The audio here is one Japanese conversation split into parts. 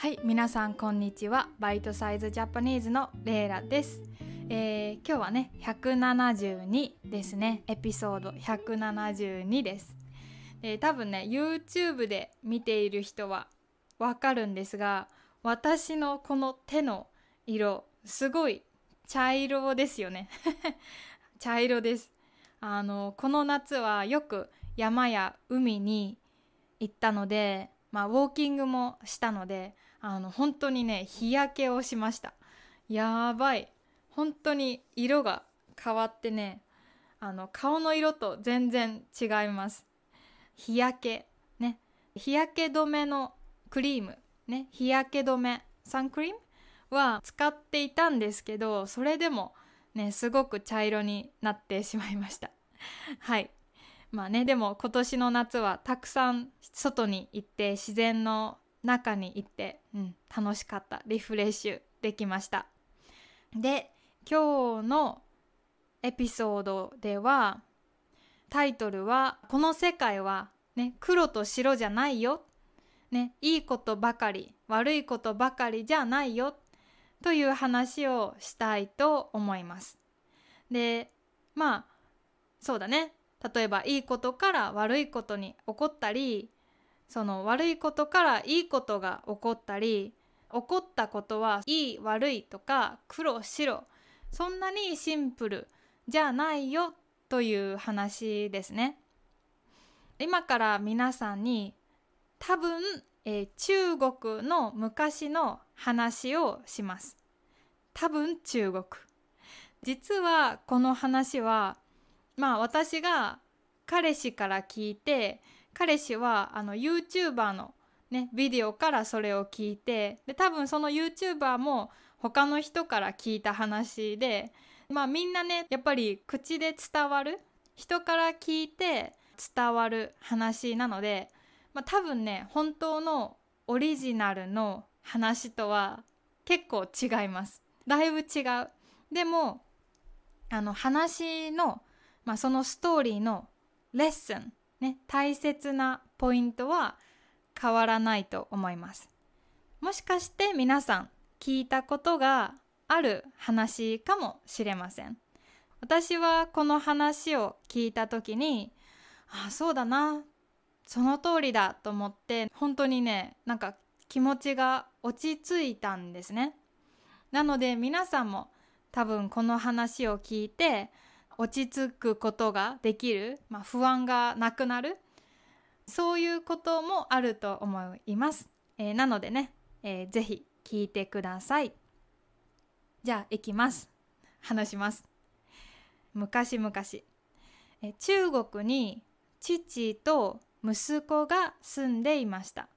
はい皆さんこんにちは。バイトサイズジャパニーズのレイラです、えー今日はね172ですね。エピソード172です、えー多分ね YouTube で見ている人はわかるんですが私のこの手の色すごい茶色ですよね。茶色です。あのこの夏はよく山や海に行ったのでまあウォーキングもしたのであの本当にね日焼けをしました。やばい。本当に色が変わってねあの顔の色と全然違います。日焼けね。日焼け止めのクリームね。日焼け止めサンクリームは使っていたんですけどそれでもねすごく茶色になってしまいました。はい。まあねでも今年の夏はたくさん外に行って自然の中に行って、うん、楽しかった。リフレッシュできました。で今日のエピソードではタイトルは「この世界は、ね、黒と白じゃないよ」ね、いいことばかり悪いことばかりじゃないよ。という話をしたいと思います。でまあそうだね。例えばいいことから悪いことに起こったりその悪いことからいいことが起こったり起こったことはいい悪いとか黒白そんなにシンプルじゃないよという話ですね。今から皆さんに多分、えー中国の昔の話をします。多分中国。実はこの話はまあ私が彼氏から聞いて彼氏はあの YouTuber のねビデオからそれを聞いてで多分その YouTuber も他の人から聞いた話でまあみんなねやっぱり口で伝わる人から聞いて伝わる話なので、まあ、多分ね本当のオリジナルの話とは結構違います。だいぶ違う。でもあの話の、まあ、そのストーリーのレッスン、ね、大切なポイントは変わらないと思います。もしかして皆さん聞いたことがある話かもしれません。私はこの話を聞いた時にああそうだなその通りだと思って本当にねなんか気持ちが落ち着いたんですね。なので皆さんも多分この話を聞いて落ち着くことができる、まあ、不安がなくなる。そういうこともあると思います、えーなのでね、えーぜひ聞いてください。じゃあ行きます。話します。昔々。えー中国に父と息子が住んでいました。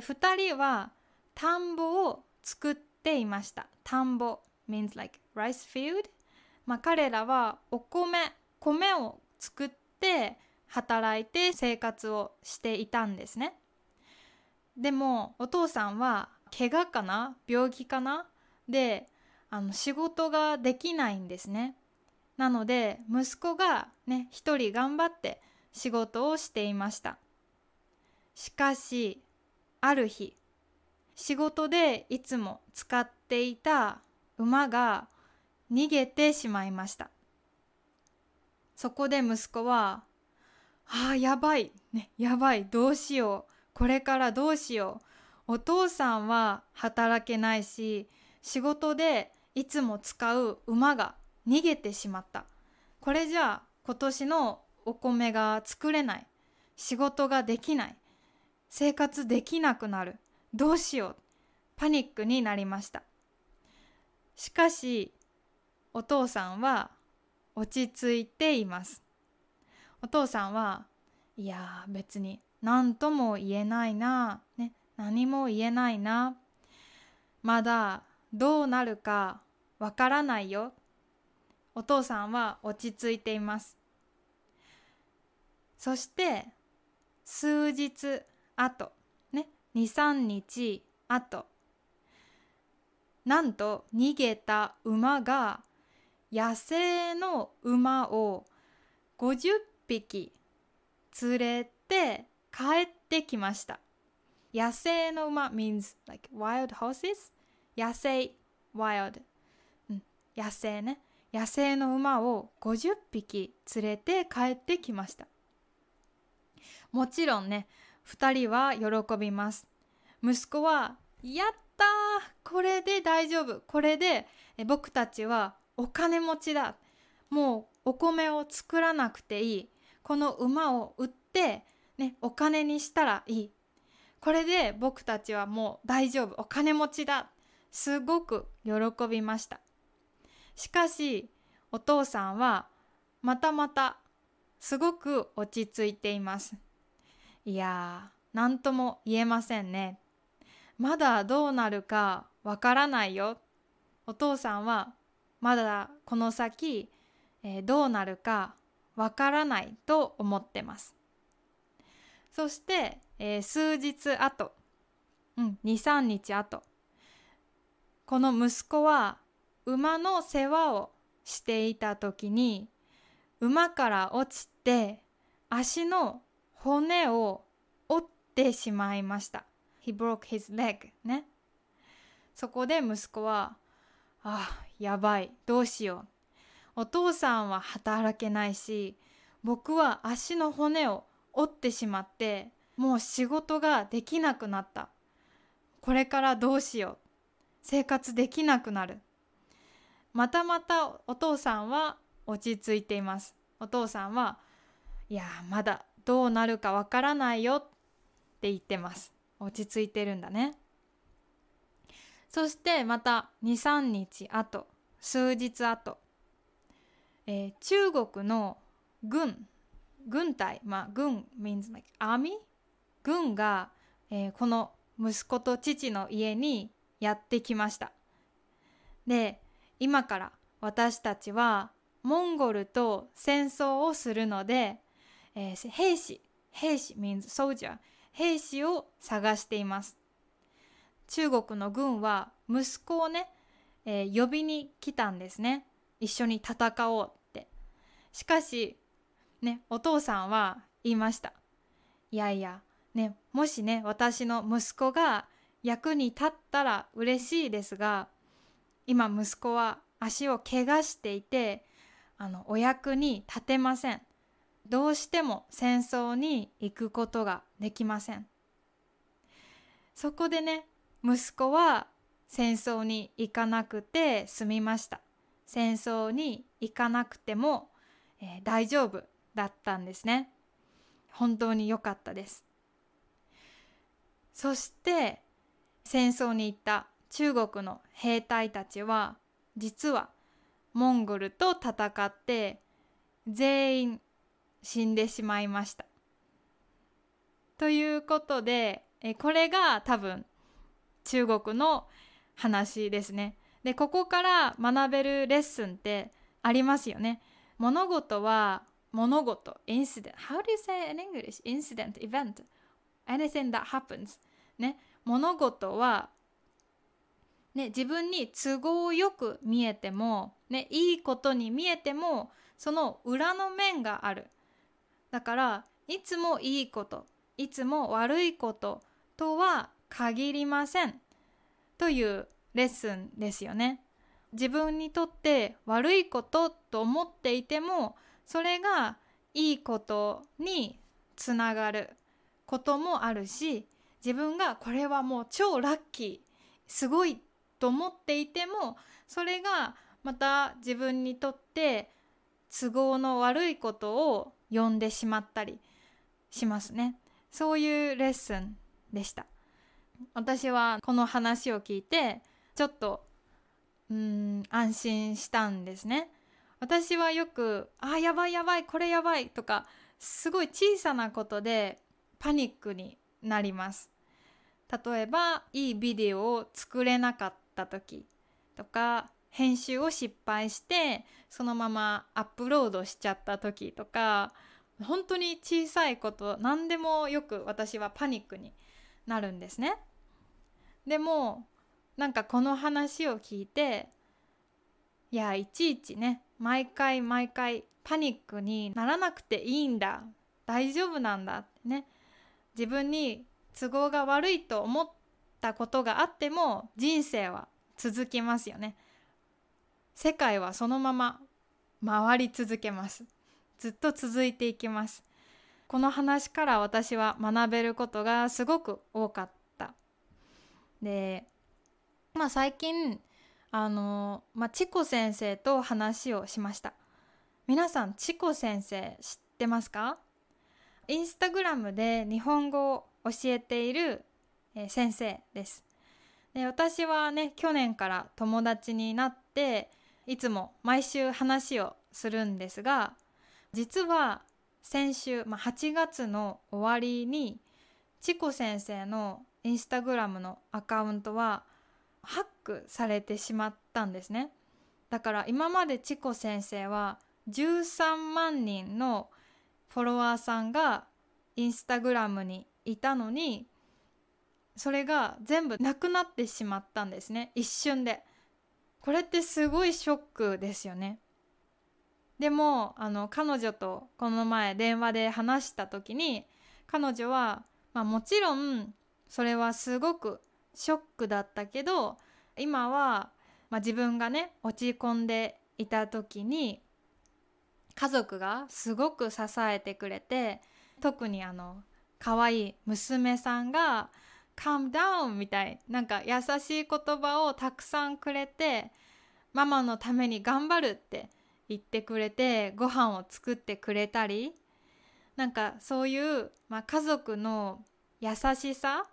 2人は田んぼを作っていました。田んぼ means like rice field まあ彼らはお米米を作って働いて生活をしていたんですね。でもお父さんは怪我かな？病気かな？であの仕事ができないんですね。なので息子がね一人頑張って仕事をしていました。しかしある日仕事でいつも使っていた馬が逃げてしまいました。そこで息子は「ああやばい、ね、やばい。どうしよう。これからどうしよう。お父さんは働けないし仕事でいつも使う馬が逃げてしまった。これじゃあ今年のお米が作れない。仕事ができない。生活できなくなる。どうしよう。パニックになりました。しかしお父さんは落ち着いています。お父さんはいや別に何とも言えないな、ね、何も言えないな。まだどうなるかわからないよ。お父さんは落ち着いています。そして数日後。ね23日後。なんと逃げた馬が野生の馬を50匹連れて帰ってきました。野生の馬 means like wild horses 野生 wild、うん、野生ね。野生の馬を50匹連れて帰ってきました。もちろんね2人は喜びます。息子は「やったこれで大丈夫。これで僕たちはお金持ちだ。もうお米を作らなくていい。この馬を売って、ね、お金にしたらいい。これで僕たちはもう大丈夫。お金持ちだ。すごく喜びました。しかしお父さんはまたまたすごく落ち着いています。いやー何とも言えませんね。まだどうなるかわからないよ。お父さんはまだこの先、えー、どうなるかわからないと思ってますそして、えー、数日後、うん、23日後この息子は馬の世話をしていた時に馬から落ちて足の骨を折ってしまいました。He broke his leg ね。そこで息子は、あ、やばい、どうしよう。お父さんは働けないし、僕は足の骨を折ってしまって、もう仕事ができなくなった。これからどうしよう。生活できなくなる。またまたお父さんは落ち着いています。お父さんは、いや、まだどうなるかわからないよって言ってます。落ち着いてるんだね。そしてまた23日後数日後、えー、中国の軍軍隊まあ軍 means like army 軍が、えー、この息子と父の家にやってきました。で今から私たちはモンゴルと戦争をするので、えー、兵士兵士 means soldier 兵士を探しています。中国の軍は息子をね、えー、呼びに来たんですね。一緒に戦おうって。しかしねお父さんは言いました。いやいやねもしね私の息子が役に立ったら嬉しいですが今息子は足を怪我していてあのお役に立てません。どうしても戦争に行くことができません。そこでね息子は戦争に行かなくて済みました。戦争に行かなくても、えー、大丈夫だったんですね。本当に良かったです。そして戦争に行った中国の兵隊たちは実はモンゴルと戦って全員死んでしまいました。ということでえこれが多分中国の話ですね。でここから学べるレッスンってありますよね。物事は物事。Incident how do you say in English? Incident event. Anything that happens. ね。物事はね自分に都合よく見えてもねいいことに見えてもその裏の面がある。だからいつもいいこといつも悪いこととは限りません。というレッスンですよね。自分にとって悪いことと思っていてもそれがいいことにつながることもあるし自分がこれはもう超ラッキーすごいと思っていてもそれがまた自分にとって都合の悪いことを呼んでしまったりしますね。そういうレッスンでした。私はこの話を聞いてちょっとうん安心したんですね私はよく「あやばいやばいこれやばい」とかすごい小さなことでパニックになります例えばいいビデオを作れなかった時とか編集を失敗してそのままアップロードしちゃった時とか本当に小さいこと何でもよく私はパニックになるんですね。でもなんかこの話を聞いていやいちいちね毎回毎回パニックにならなくていいんだ大丈夫なんだってね。自分に都合が悪いと思ったことがあっても人生は続きますよね。世界はそのまま回り続けます。ずっと続いていきます。この話から私は学べることがすごく多かった。でまあ最近あのまあチコ先生と話をしました。皆さんチコ先生知ってますか？インスタグラムで日本語を教えている先生です。で私はね去年から友達になっていつも毎週話をするんですが実は先週、まあ、8月の終わりにチコ先生のインスタグラムのアカウントはハックされてしまったんですね。だから今までチコ先生は13万人のフォロワーさんがインスタグラムにいたのにそれが全部なくなってしまったんですね。一瞬で。これってすごいショックですよね。でもあの彼女とこの前電話で話した時に彼女は、まあ、もちろんそれはすごくショックだったけど今は、まあ、自分がね落ち込んでいた時に家族がすごく支えてくれて特にあの可愛い娘さんが「calm down」みたいなんか優しい言葉をたくさんくれてママのために頑張るって言ってくれてご飯を作ってくれたりなんかそういう、まあ、家族の優しさ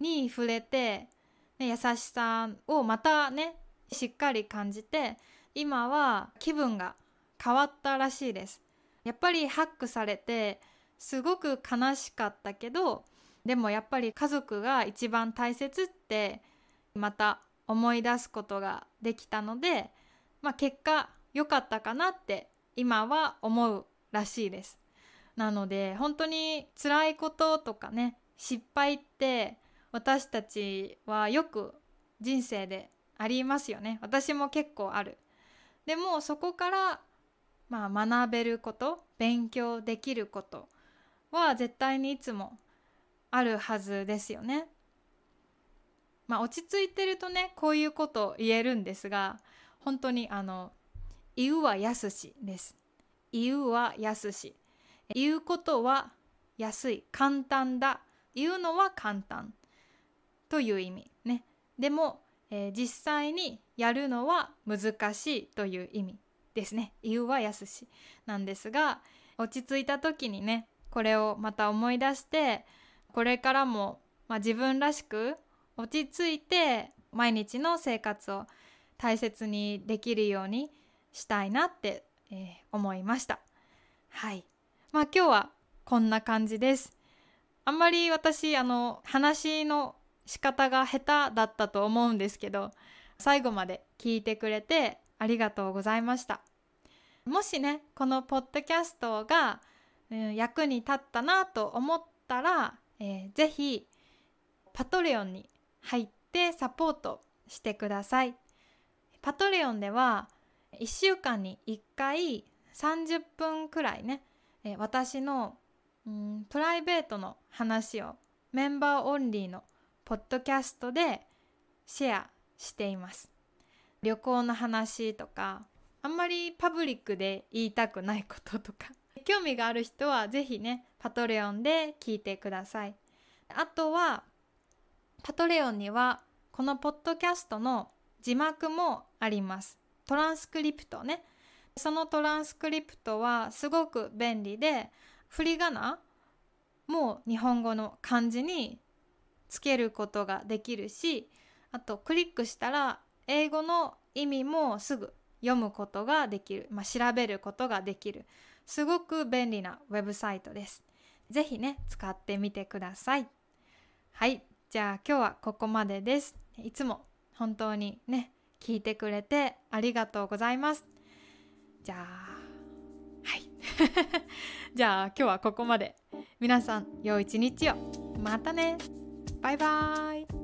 に触れて、ね、優しさをまたねしっかり感じて今は気分が変わったらしいですやっぱりハックされてすごく悲しかったけどでもやっぱり家族が一番大切ってまた思い出すことができたので、まあ、結果良かったかなって今は思うらしいです。なので本当に辛いこととかね失敗って私たちはよく人生でありますよね。私も結構ある。でもそこからまあ学べること勉強できることは絶対にいつもあるはずですよね。まあ落ち着いてるとねこういうこと言えるんですが本当にあの言うは安しです。言うは安し。言うことは安い。簡単だ。言うのは簡単。という意味ね。でも、えー、実際にやるのは難しいという意味ですね。言うはやすしなんですが落ち着いた時にねこれをまた思い出してこれからも、まあ、自分らしく落ち着いて毎日の生活を大切にできるようにしたいなって、えー、思いました。はい。まあ今日はこんな感じです。あんまり私あの話の仕方が下手だったと思うんですけど最後まで聞いてくれてありがとうございました。もしねこのポッドキャストが、うん、役に立ったなと思ったら、えー、ぜひパトレオンに入ってサポートしてください。パトレオンでは1週間に1回30分くらいね、えー、私の、うん、プライベートの話をメンバーオンリーのポッドキャストでシェアしています。旅行の話とかあんまりパブリックで言いたくないこととか。興味がある人は是非ねパトレオンで聞いてください。あとはパトレオンにはこのポッドキャストの字幕もあります。トランスクリプトね。そのトランスクリプトはすごく便利で振り仮名も日本語の漢字につけることができるしあとクリックしたら英語の意味もすぐ読むことができる、まあ、調べることができるすごく便利なウェブサイトです。ぜひね使ってみてください。はいじゃあ今日はここまでです。いつも本当にね聞いてくれてありがとうございます。じゃあはい じゃあ今日はここまで皆さん良い一日をまたねバイバーイ